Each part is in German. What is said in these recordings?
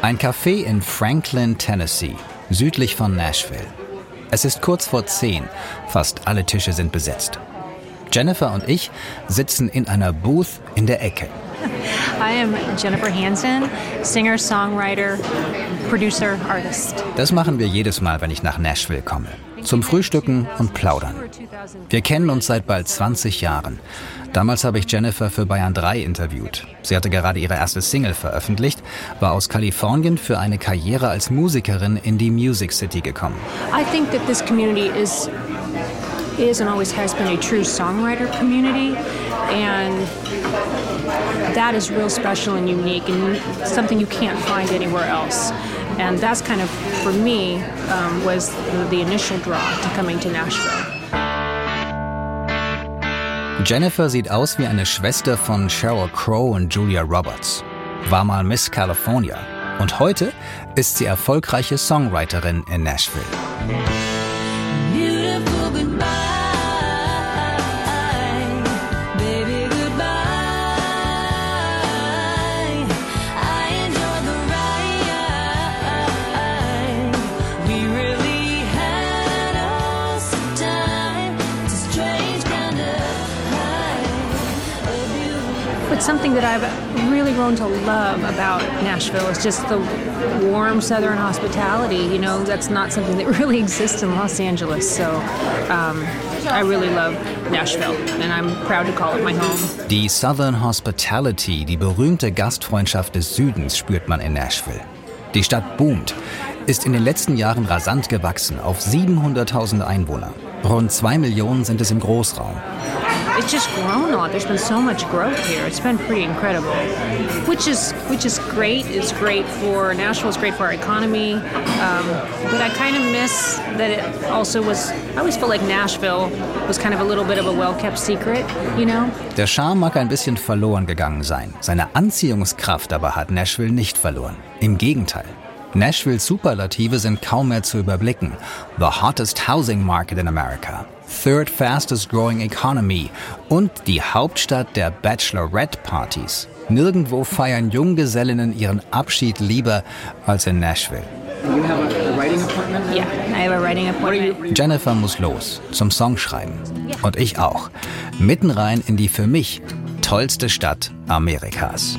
Ein Café in Franklin, Tennessee, südlich von Nashville. Es ist kurz vor zehn. Fast alle Tische sind besetzt. Jennifer und ich sitzen in einer Booth in der Ecke. I am Jennifer Hansen, Singer, Songwriter, Producer, Artist. Das machen wir jedes Mal, wenn ich nach Nashville komme. Zum Frühstücken und Plaudern. Wir kennen uns seit bald 20 Jahren. Damals habe ich Jennifer für Bayern 3 interviewt. Sie hatte gerade ihre erste Single veröffentlicht, war aus Kalifornien für eine Karriere als Musikerin in die Music City gekommen. I think that this community is is and always has been a true songwriter community and that is real special and unique and something you can't find anywhere else. And that's kind of, for me, um, was the, initial draw to coming to Nashville. Jennifer sieht aus wie eine Schwester von Sheryl Crow und Julia Roberts. War mal Miss California. Und heute ist sie erfolgreiche Songwriterin in Nashville. Something that I've really grown to love about Nashville is just the warm Southern hospitality. You know, that's not something that really exists in Los Angeles. So um, I really love Nashville and I'm proud to call it my home. Die Southern Hospitality, die berühmte Gastfreundschaft des Südens, spürt man in Nashville. Die Stadt boomt, ist in den letzten Jahren rasant gewachsen auf 700.000 Einwohner. Rund zwei Millionen sind es im Großraum. It's just grown a lot. There's been so much growth here. It's been pretty incredible, which is which is great. It's great for Nashville. It's great for our economy. Um, but I kind of miss that it also was. I always felt like Nashville was kind of a little bit of a well-kept secret, you know. Der Charme mag ein bisschen verloren gegangen sein. Seine Anziehungskraft aber hat Nashville nicht verloren. Im Gegenteil. Nashvilles Superlative sind kaum mehr zu überblicken. The hottest housing market in America. Third fastest growing economy und die Hauptstadt der Bachelorette-Partys. Nirgendwo feiern Junggesellinnen ihren Abschied lieber als in Nashville. Jennifer muss los zum Songschreiben. Und ich auch. Mitten rein in die für mich tollste Stadt Amerikas.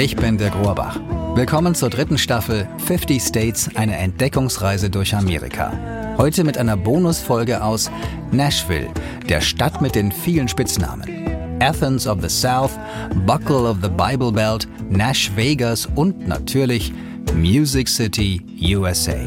Ich bin der Rohrbach. Willkommen zur dritten Staffel 50 States, eine Entdeckungsreise durch Amerika. Heute mit einer Bonusfolge aus Nashville, der Stadt mit den vielen Spitznamen. Athens of the South, Buckle of the Bible Belt, Nash Vegas und natürlich Music City, USA.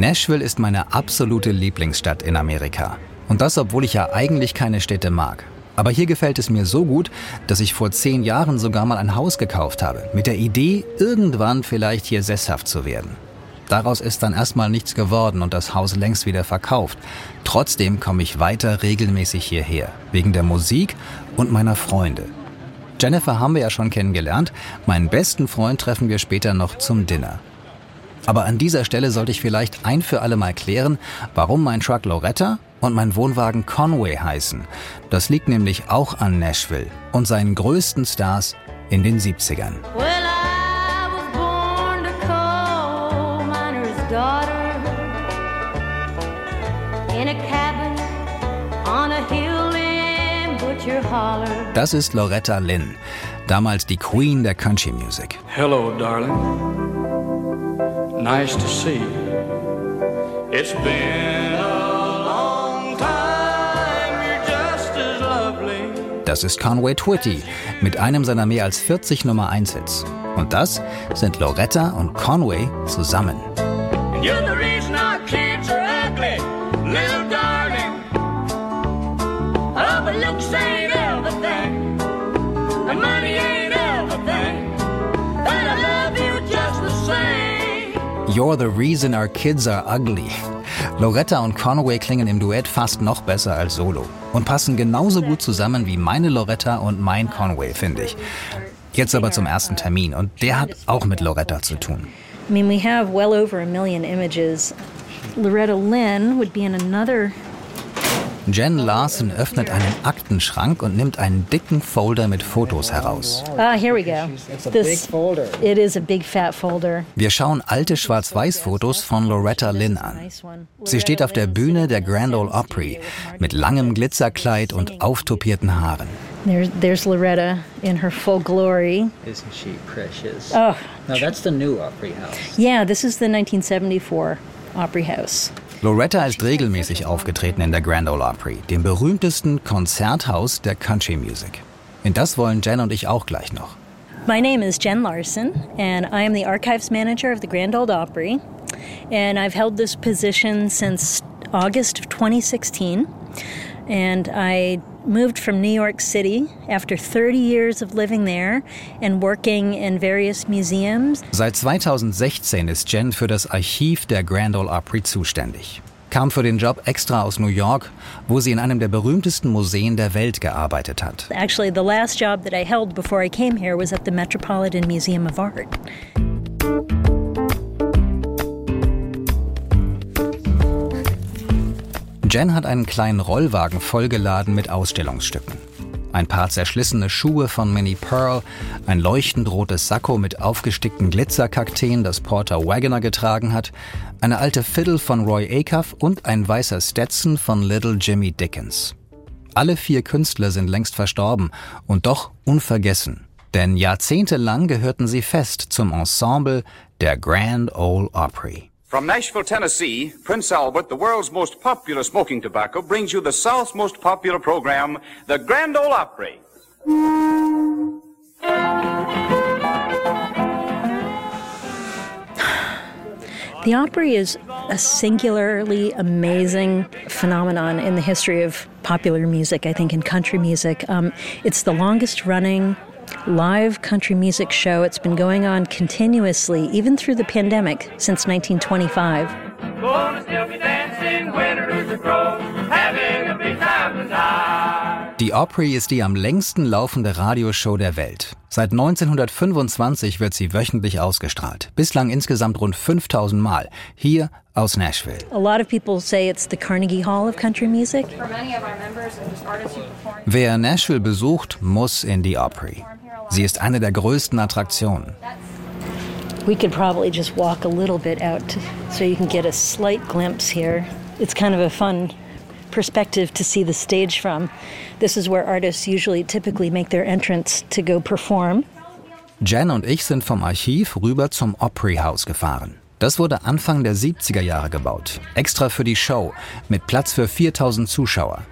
Nashville ist meine absolute Lieblingsstadt in Amerika. Und das, obwohl ich ja eigentlich keine Städte mag. Aber hier gefällt es mir so gut, dass ich vor zehn Jahren sogar mal ein Haus gekauft habe, mit der Idee, irgendwann vielleicht hier sesshaft zu werden. Daraus ist dann erstmal nichts geworden und das Haus längst wieder verkauft. Trotzdem komme ich weiter regelmäßig hierher, wegen der Musik und meiner Freunde. Jennifer haben wir ja schon kennengelernt, meinen besten Freund treffen wir später noch zum Dinner. Aber an dieser Stelle sollte ich vielleicht ein für alle Mal klären, warum mein Truck Loretta und mein Wohnwagen Conway heißen. Das liegt nämlich auch an Nashville und seinen größten Stars in den 70ern. Well, I was born to coal miner's daughter in a cabin on a hill in Butcher Holler. Das ist Loretta Lynn, damals die Queen der Country Music. Hello, darling. Nice to see you. It's been a long time. You're just as lovely. Das ist Conway Twitty mit einem seiner mehr als 40 Nummer 1 Hits. Und das sind Loretta und Conway zusammen. And you're the reason our kids are ugly, little You're the reason our kids are ugly. Loretta und Conway klingen im Duett fast noch besser als solo und passen genauso gut zusammen wie meine Loretta und mein Conway, finde ich. Jetzt aber zum ersten Termin und der hat auch mit Loretta zu tun. I mean, we have well over a million images. Loretta Lynn would be in another. Jen Larson öffnet einen Aktenschrank und nimmt einen dicken Folder mit Fotos heraus. Ah, here we go. It's a big folder. It is a big fat folder. Wir schauen alte Schwarz-Weiß-Fotos von Loretta Lynn an. Sie steht auf der Bühne der Grand Ole Opry mit langem Glitzerkleid und auftopierten Haaren. There's, there's Loretta in her full glory. Isn't she precious? Oh, Now that's the new Opry House. yeah, this is the 1974 Opry House. Loretta ist regelmäßig aufgetreten in der Grand Ole Opry, dem berühmtesten Konzerthaus der Country Music. In das wollen Jen und ich auch gleich noch. My name is Jen Larson, and I am the archives manager of the Grand Ole Opry. And I've held this position since August of 2016. And I moved from New York City after 30 years of living there and working in various museums. Seit 2016 ist Jen für das Archiv der Grand Ole Opry zuständig. Kam für den Job extra aus New York, wo sie in einem der berühmtesten Museen der Welt gearbeitet hat. Actually, the last job that I held before I came here was at the Metropolitan Museum of Art. Jen hat einen kleinen Rollwagen vollgeladen mit Ausstellungsstücken. Ein paar zerschlissene Schuhe von Minnie Pearl, ein leuchtend rotes Sakko mit aufgestickten Glitzerkakteen, das Porter Wagoner getragen hat, eine alte Fiddle von Roy Acuff und ein weißer Stetson von Little Jimmy Dickens. Alle vier Künstler sind längst verstorben und doch unvergessen. Denn jahrzehntelang gehörten sie fest zum Ensemble der Grand Ole Opry. From Nashville, Tennessee, Prince Albert, the world's most popular smoking tobacco, brings you the South's most popular program, the Grand Ole Opry. The Opry is a singularly amazing phenomenon in the history of popular music, I think, in country music. Um, it's the longest running live country music show. It's been going on continuously, even through the pandemic, since 1925. Gonna still be dancing. Die Opry ist die am längsten laufende Radioshow der Welt. Seit 1925 wird sie wöchentlich ausgestrahlt. Bislang insgesamt rund 5000 Mal. Hier aus Nashville. A lot of people say it's the Carnegie Hall of country music. For many of our members and just artists who perform Wer Nashville besucht, muss in die Opry. Sie ist eine der größten Attraktionen. We could probably just walk a little bit out so you can get a slight glimpse here. It's kind of a fun perspective to see the stage from. This is where artists usually typically make their entrance to go perform. Jen und ich sind vom Archiv rüber zum Opry House gefahren. Das wurde Anfang der 70er Jahre gebaut. Extra für die Show. Mit Platz für 4000 Zuschauer.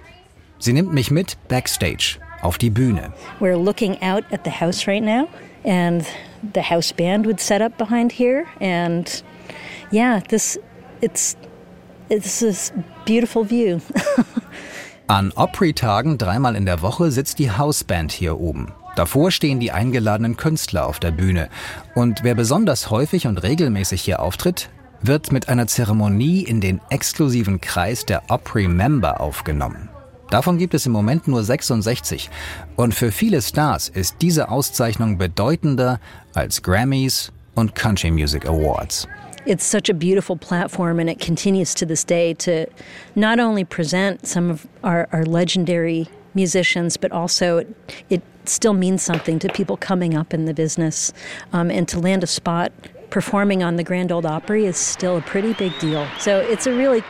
Sie nimmt mich mit backstage. Auf die Bühne. We're looking out at the house right now, and the house band would set up behind here. And yeah, this it's it's this beautiful view. An Opry-Tagen dreimal in der Woche sitzt die Houseband hier oben. Davor stehen die eingeladenen Künstler auf der Bühne. Und wer besonders häufig und regelmäßig hier auftritt, wird mit einer Zeremonie in den exklusiven Kreis der Opry-Member aufgenommen. Davon gibt es im Moment nur 66. Und für viele Stars ist diese Auszeichnung bedeutender als Grammys und Country Music Awards. it's such a beautiful platform, and it continues to this day to not only present some of our, our legendary musicians, but also it, it still means something to people coming up in the business. Um, and to land a spot performing on the Grand Old Opry is still a pretty big deal. So it's a really,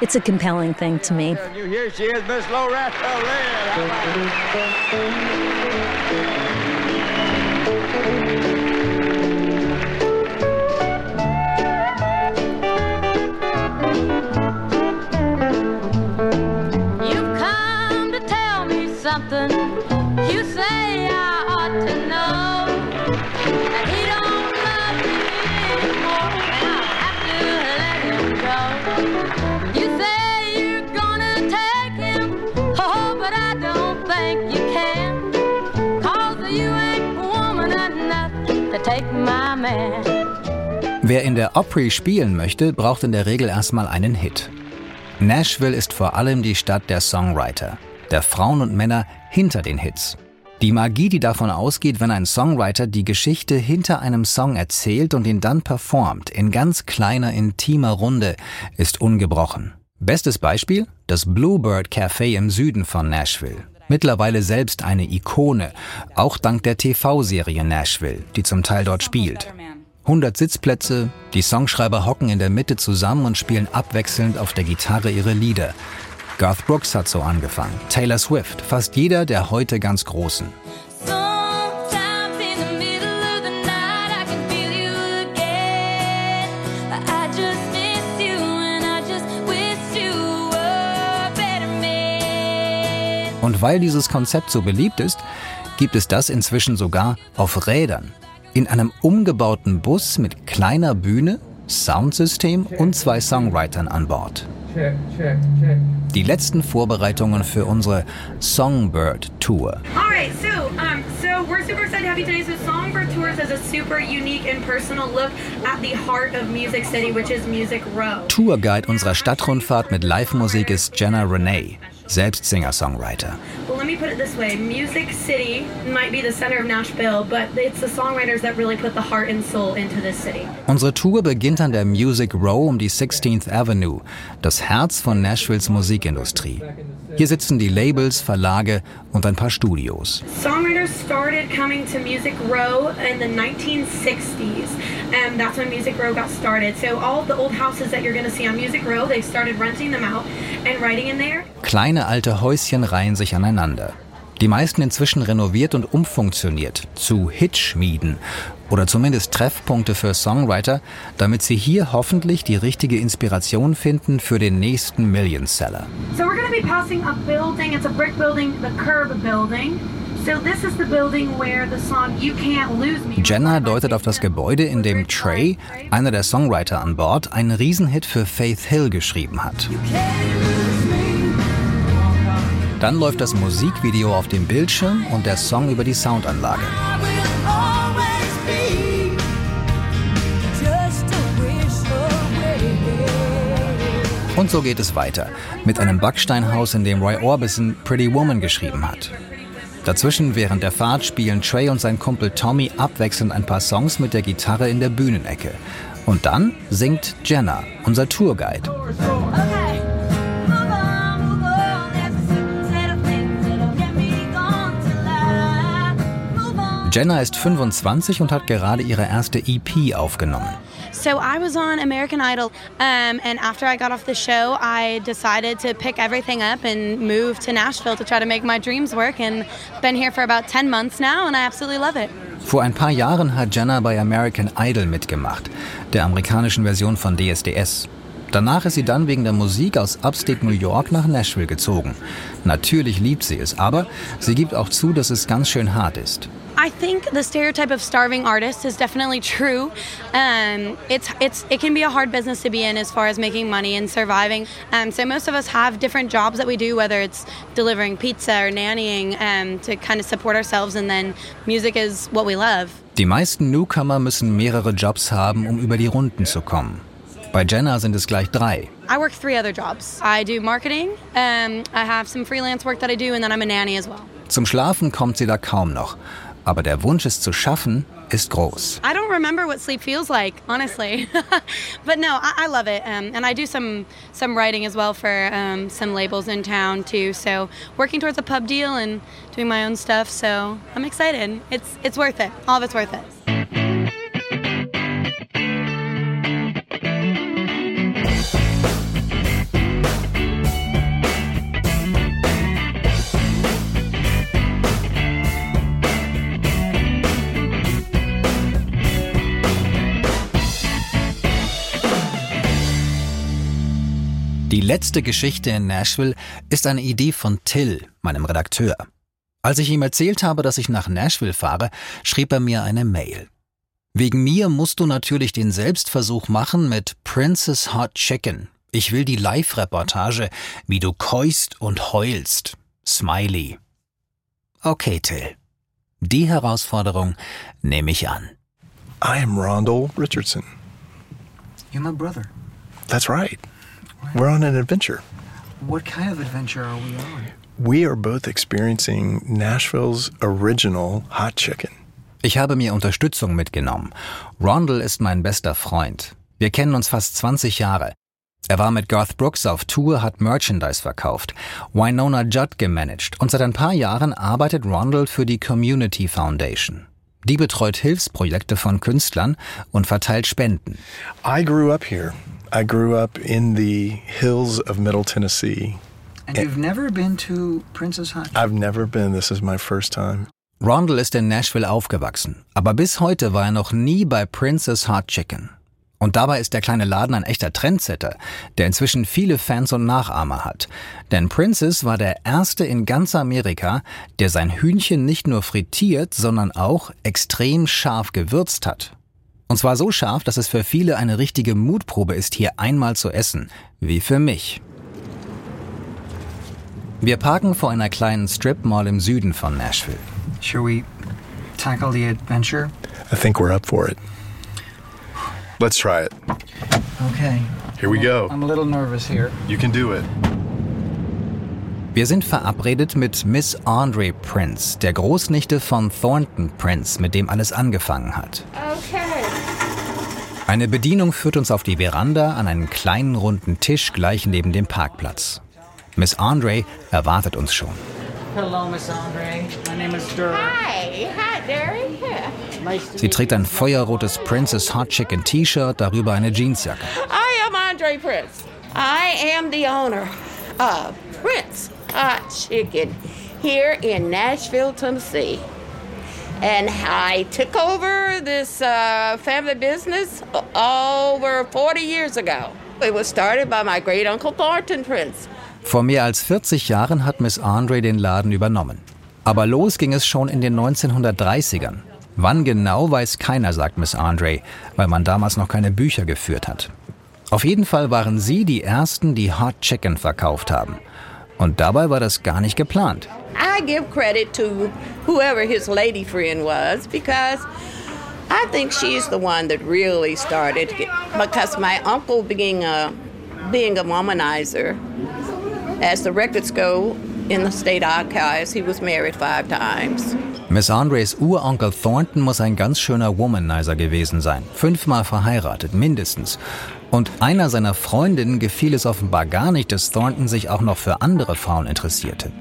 it's a compelling thing to me. Here she is, Miss Loretta Lynn. Wer in der Opry spielen möchte, braucht in der Regel erstmal einen Hit. Nashville ist vor allem die Stadt der Songwriter, der Frauen und Männer hinter den Hits. Die Magie, die davon ausgeht, wenn ein Songwriter die Geschichte hinter einem Song erzählt und ihn dann performt, in ganz kleiner, intimer Runde, ist ungebrochen. Bestes Beispiel? Das Bluebird Café im Süden von Nashville. Mittlerweile selbst eine Ikone, auch dank der TV-Serie Nashville, die zum Teil dort spielt. 100 Sitzplätze, die Songschreiber hocken in der Mitte zusammen und spielen abwechselnd auf der Gitarre ihre Lieder. Garth Brooks hat so angefangen, Taylor Swift, fast jeder der heute ganz Großen. Und weil dieses Konzept so beliebt ist, gibt es das inzwischen sogar auf Rädern. In einem umgebauten Bus mit kleiner Bühne, Soundsystem und zwei Songwritern an Bord. Die letzten Vorbereitungen für unsere Songbird Tour. All right, so um, so we're super excited to have you today. So Songbird Tours is a super unique and personal look at the heart of Music City, which is Music Row. Tourguide unserer Stadtrundfahrt mit Live-Musik ist Jenna Renee, selbst Singer-Songwriter. Unsere Tour beginnt an der Music Row um die 16th Avenue, das Herz von Nashvilles Musikindustrie. Hier sitzen die Labels, Verlage und ein paar Studios. Songwriters started coming to Music Row in the 1960s, and that's when Music Row got started. So all of the old houses that you're going to see on Music Row, they started renting them out and writing in there. Kleine alte Häuschen reihen sich aneinander. Die meisten inzwischen renoviert und umfunktioniert zu Hitschmieden oder zumindest Treffpunkte für Songwriter, damit sie hier hoffentlich die richtige Inspiration finden für den nächsten Millionseller. So we're going to be passing a building. It's a brick building, the Curb building. So this is the building where the song "You Can't Lose Me." Jenna deutet auf das Gebäude, in dem Trey, einer der Songwriter an Bord, einen Riesenhit für Faith Hill geschrieben hat. Dann läuft das Musikvideo auf dem Bildschirm und der Song über die Soundanlage. Und so geht es weiter mit einem Backsteinhaus, in dem Roy Orbison Pretty Woman geschrieben hat. Dazwischen während der Fahrt spielen Trey und sein Kumpel Tommy abwechselnd ein paar Songs mit der Gitarre in der Bühnenecke. Und dann singt Jenna, unser Tourguide. Okay. Jenna ist 25 und hat gerade ihre erste EP aufgenommen. So I was on American Idol, um, and after I got off the show, I decided to pick everything up and move to Nashville to try to make my dreams work. And been here for about 10 months now, and I absolutely love it. Vor ein paar Jahren hat Jenna bei American Idol mitgemacht, der amerikanischen Version von DSDS. Danach ist sie dann wegen der Musik aus Upstate New York nach Nashville gezogen. Natürlich liebt sie es, aber sie gibt auch zu, dass es ganz schön hart ist. I think the stereotype of starving artists is definitely true. Um, it's it's it can be a hard business to be in as far as making money and surviving. Um, so most of us have different jobs that we do, whether it's delivering pizza or nannying, um, to kind of support ourselves, and then music is what we love. Die meisten Newcomer müssen mehrere Jobs haben, um über die Runden zu kommen. Bei Jenna sind es gleich drei. I work three other jobs. I do marketing. Um, I have some freelance work that I do, and then I'm a nanny as well. Zum Schlafen kommt sie da kaum noch. Aber der Wunsch, es zu schaffen, ist groß. I don't remember what sleep feels like, honestly. but no, I, I love it, um, and I do some some writing as well for um, some labels in town too. So working towards a pub deal and doing my own stuff. So I'm excited. It's it's worth it. All of it's worth it. Letzte Geschichte in Nashville ist eine Idee von Till, meinem Redakteur. Als ich ihm erzählt habe, dass ich nach Nashville fahre, schrieb er mir eine Mail. Wegen mir musst du natürlich den Selbstversuch machen mit Princess Hot Chicken. Ich will die Live-Reportage, wie du keuchst und heulst. Smiley. Okay, Till. Die Herausforderung nehme ich an. I am Rondell Richardson. You're my brother. That's right. We're on an adventure. What kind of adventure are we on? We are both experiencing Nashville's original hot chicken. Ich habe mir Unterstützung mitgenommen. Rondell ist mein bester Freund. Wir kennen uns fast 20 Jahre. Er war mit Garth Brooks auf Tour, hat Merchandise verkauft, Winona Judd gemanagt und seit ein paar Jahren arbeitet Rondell für die Community Foundation. Die betreut Hilfsprojekte von Künstlern und verteilt Spenden. I grew up here. I grew up in the hills of Middle Tennessee. And you've never been to Princess Hot I've never been. This is my first time. Rondell ist in Nashville aufgewachsen, aber bis heute war er noch nie bei Princess Hot Chicken. Und dabei ist der kleine Laden ein echter Trendsetter, der inzwischen viele Fans und Nachahmer hat. Denn Princess war der erste in ganz Amerika, der sein Hühnchen nicht nur frittiert, sondern auch extrem scharf gewürzt hat. Und zwar so scharf, dass es für viele eine richtige Mutprobe ist, hier einmal zu essen, wie für mich. Wir parken vor einer kleinen Strip Mall im Süden von Nashville. Shall we tackle the adventure? I think we're up for it. Let's try it. Okay. Here we go. I'm a little nervous here. You can do it. Wir sind verabredet mit Miss Andre Prince, der Großnichte von Thornton Prince, mit dem alles angefangen hat. Okay. Eine Bedienung führt uns auf die Veranda an einen kleinen runden Tisch gleich neben dem Parkplatz. Miss Andre erwartet uns schon. Hello, Miss Andre. My name is Durr. Hi. Hi, Derry. Nice Sie trägt ein feuerrotes Princess Hot Chicken T-Shirt, darüber eine Jeansjacke. I am Andre Prince. I am the owner of Prince Hot Chicken here in Nashville, Tennessee. And I took over this uh, family business over 40 years ago. It was started by my great uncle Thornton Prince. Vor mehr als 40 Jahren hat Miss Andre den Laden übernommen. Aber los ging es schon in den 1930ern. Wann genau weiß keiner, sagt Miss Andre, weil man damals noch keine Bücher geführt hat. Auf jeden Fall waren sie die Ersten, die Hot Chicken verkauft haben. Und dabei war das gar nicht geplant. I give credit to whoever his lady friend was because I think she's the one that really started it. because my uncle being a being a womanizer as the records go in the state archives he was married five times. Miss Andres Uronkel Thornton muss ein ganz schöner Womanizer gewesen sein. Fünfmal verheiratet, mindestens. Und einer seiner Freundinnen gefiel es offenbar gar nicht, dass Thornton sich auch noch für andere Frauen interessierte.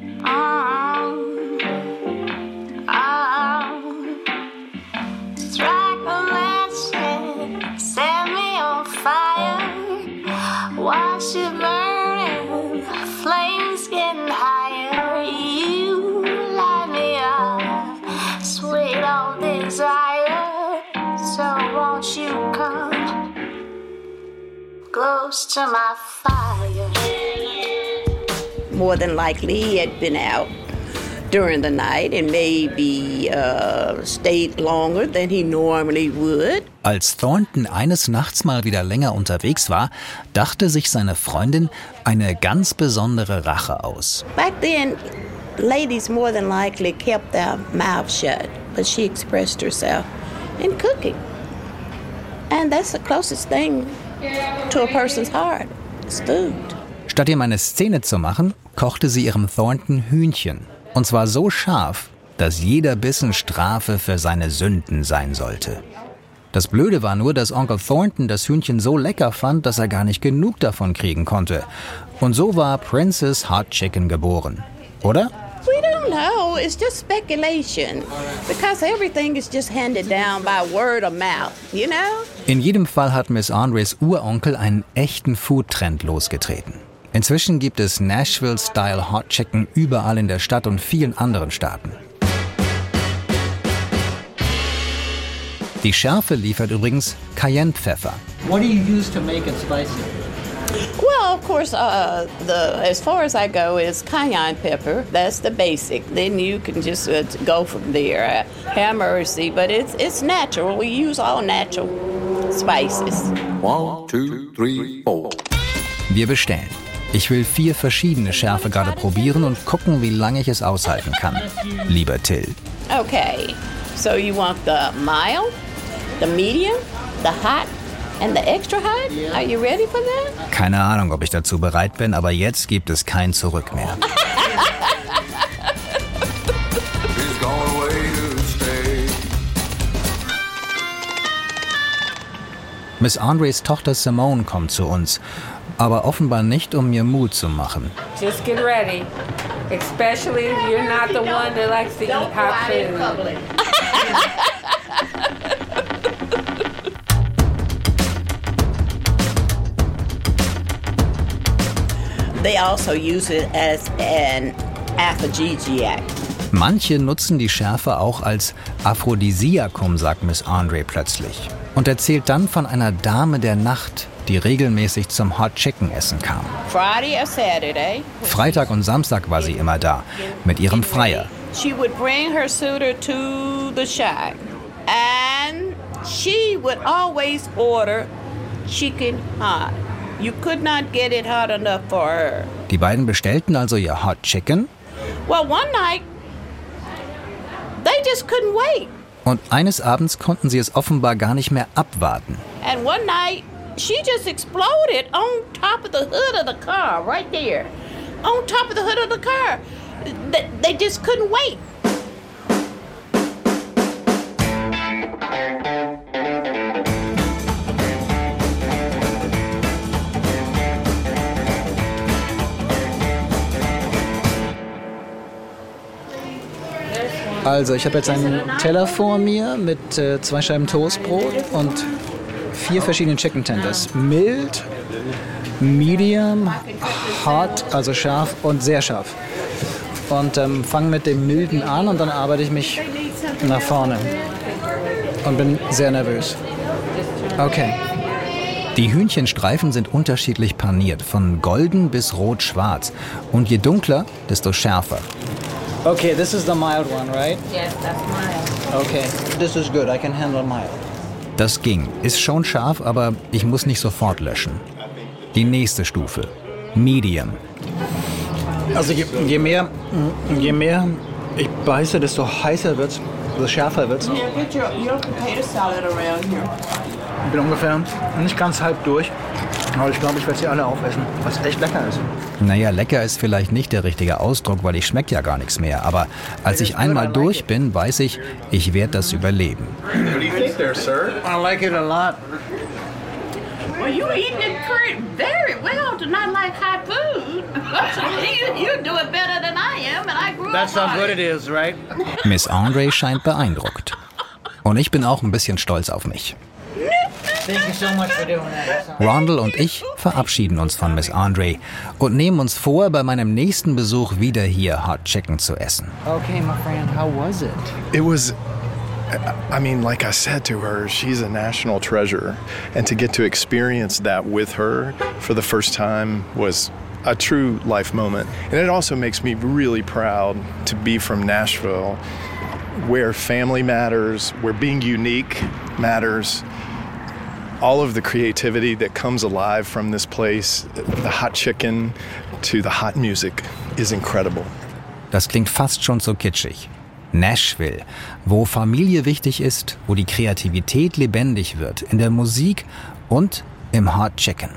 Close to my fire? More than likely he had been out during the night and maybe uh, stayed longer than he normally would. Als Thornton eines Nachts mal wieder länger unterwegs war, dachte sich seine Freundin eine ganz besondere Rache aus. Back then, ladies more than likely kept their mouth shut, but she expressed herself in cooking. And that's the closest thing to a person's heart. It's food. Statt ihm eine Szene zu machen, kochte sie ihrem Thornton Hühnchen. Und zwar so scharf, dass jeder Bissen Strafe für seine Sünden sein sollte. Das Blöde war nur, dass Onkel Thornton das Hühnchen so lecker fand, dass er gar nicht genug davon kriegen konnte. Und so war Princess Hot Chicken geboren. Oder? Know. It's just speculation. Because everything is just handed down by word of mouth, you know? In jedem Fall hat Miss Andres Uronkel einen echten Foodtrend losgetreten. Inzwischen gibt es Nashville-Style Hot Chicken überall in der Stadt und vielen anderen Staaten. Die Schärfe liefert übrigens Cayennepfeffer. What do you use to make it spicy? Well, of course, uh, the as far as I go is cayenne pepper. That's the basic. Then you can just uh, go from there. Uh, have mercy, but it's it's natural. We use all natural spices. One, two, three, four. Wir bestellen. Ich will vier verschiedene Schärfe gerade probieren und gucken, wie lange ich es aushalten kann. Lieber Till. Okay, so you want the mild, the medium, the hot, And the extra hot? Are you ready for that? Keine Ahnung, ob ich dazu bereit bin, aber jetzt gibt es kein Zurück mehr. He's gone away to stay. Miss Andres Tochter Simone kommt zu uns, aber offenbar nicht, um mir Mut zu machen. Just get ready. Especially if you're not the one that likes to eat hot food. They also use it as an aphrodisiac. Manche nutzen die Schärfe auch als Aphrodisiakum, sagt Miss Andre plötzlich. Und erzählt dann von einer Dame der Nacht, die regelmäßig zum Hot Chicken Essen kam. Friday or Saturday, Freitag und Samstag war sie immer da, mit ihrem Freier. she would bring her suitor to the shack. And she would always order chicken hot. You could not get it hot enough for her. Die beiden bestellten also ihr Hot Chicken Well, one night, they just couldn't wait. und eines Abends konnten sie es offenbar gar nicht mehr abwarten. And one night, she just exploded on top of the hood of the car, right there. On top of the hood of the car. They, they just couldn't wait. Also, ich habe jetzt einen Teller vor mir mit äh, zwei Scheiben Toastbrot und vier verschiedenen Chicken Tenders. Mild, medium, hot, also scharf und sehr scharf. Und ähm, fange mit dem milden an und dann arbeite ich mich nach vorne. Und bin sehr nervös. Okay. Die Hühnchenstreifen sind unterschiedlich paniert, von golden bis rot-schwarz. Und je dunkler, desto schärfer. Okay, this is the mild one, right? Yes, that's mine. Okay, this is good. I can handle mild. Das ging. Ist schon scharf, aber ich muss nicht sofort löschen. Die nächste Stufe. Medium. Also je, je mehr, je mehr ich beiße, desto heißer wird's, desto schärfer wird's. Ich bin ungefähr nicht ganz halb durch, aber ich glaube, ich werde sie alle aufessen, was echt lecker ist. Naja, lecker ist vielleicht nicht der richtige Ausdruck, weil ich schmeckt ja gar nichts mehr. Aber als ich einmal durch bin, weiß ich, ich werde das überleben. What do you think there, sir? I like it a lot. Well, you eating it pretty, very well to not like hot food. you, you do it better than I am, and I grew That's up how on good it. it is, right? Miss Andre scheint beeindruckt. Und ich bin auch ein bisschen stolz auf mich. Rondell und ich verabschieden uns von Miss Andre und nehmen uns vor, bei meinem nächsten Besuch wieder hier Hot Chicken zu essen. Okay, my friend, how was it? It was, I mean, like I said to her, she's a national treasure. And to get to experience that with her for the first time was a true life moment. And it also makes me really proud to be from Nashville, where family matters, where being unique matters. All of the creativity that comes alive from this place, the hot chicken to the hot music, is incredible. Das klingt fast schon so kitschig. Nashville, wo Familie wichtig ist, wo die Kreativität lebendig wird, in der Musik und im Hot Chicken.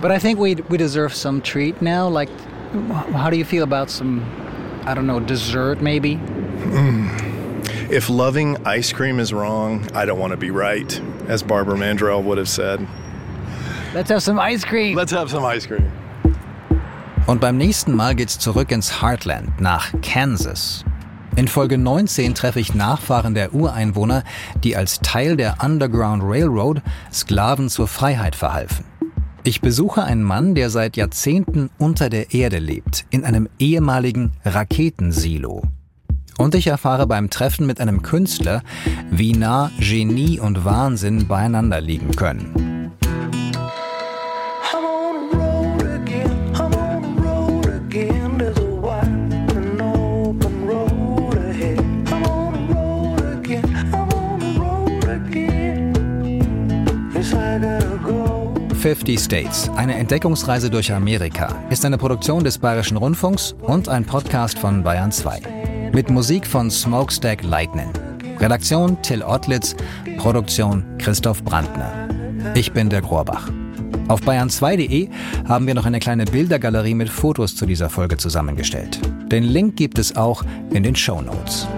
But I think we we deserve some treat now. Like, how do you feel about some, I don't know, dessert maybe? Mm. If loving ice cream is wrong, I don't want to be right, as Barbara Mandrell would have said. Let's have some ice cream. Let's have some ice cream. Und beim nächsten Mal geht's zurück ins Heartland, nach Kansas. In Folge 19 treffe ich Nachfahren der Ureinwohner, die als Teil der Underground Railroad Sklaven zur Freiheit verhalfen. Ich besuche einen Mann, der seit Jahrzehnten unter der Erde lebt, in einem ehemaligen Raketensilo. Und ich erfahre beim Treffen mit einem Künstler, wie nah Genie und Wahnsinn beieinander liegen können. 50 States, eine Entdeckungsreise durch Amerika, ist eine Produktion des Bayerischen Rundfunks und ein Podcast von Bayern 2. Mit Musik von Smokestack Lightning. Redaktion Till Ottlitz, Produktion Christoph Brandner. Ich bin der Rohrbach. Auf bayern2.de haben wir noch eine kleine Bildergalerie mit Fotos zu dieser Folge zusammengestellt. Den Link gibt es auch in den Show Notes.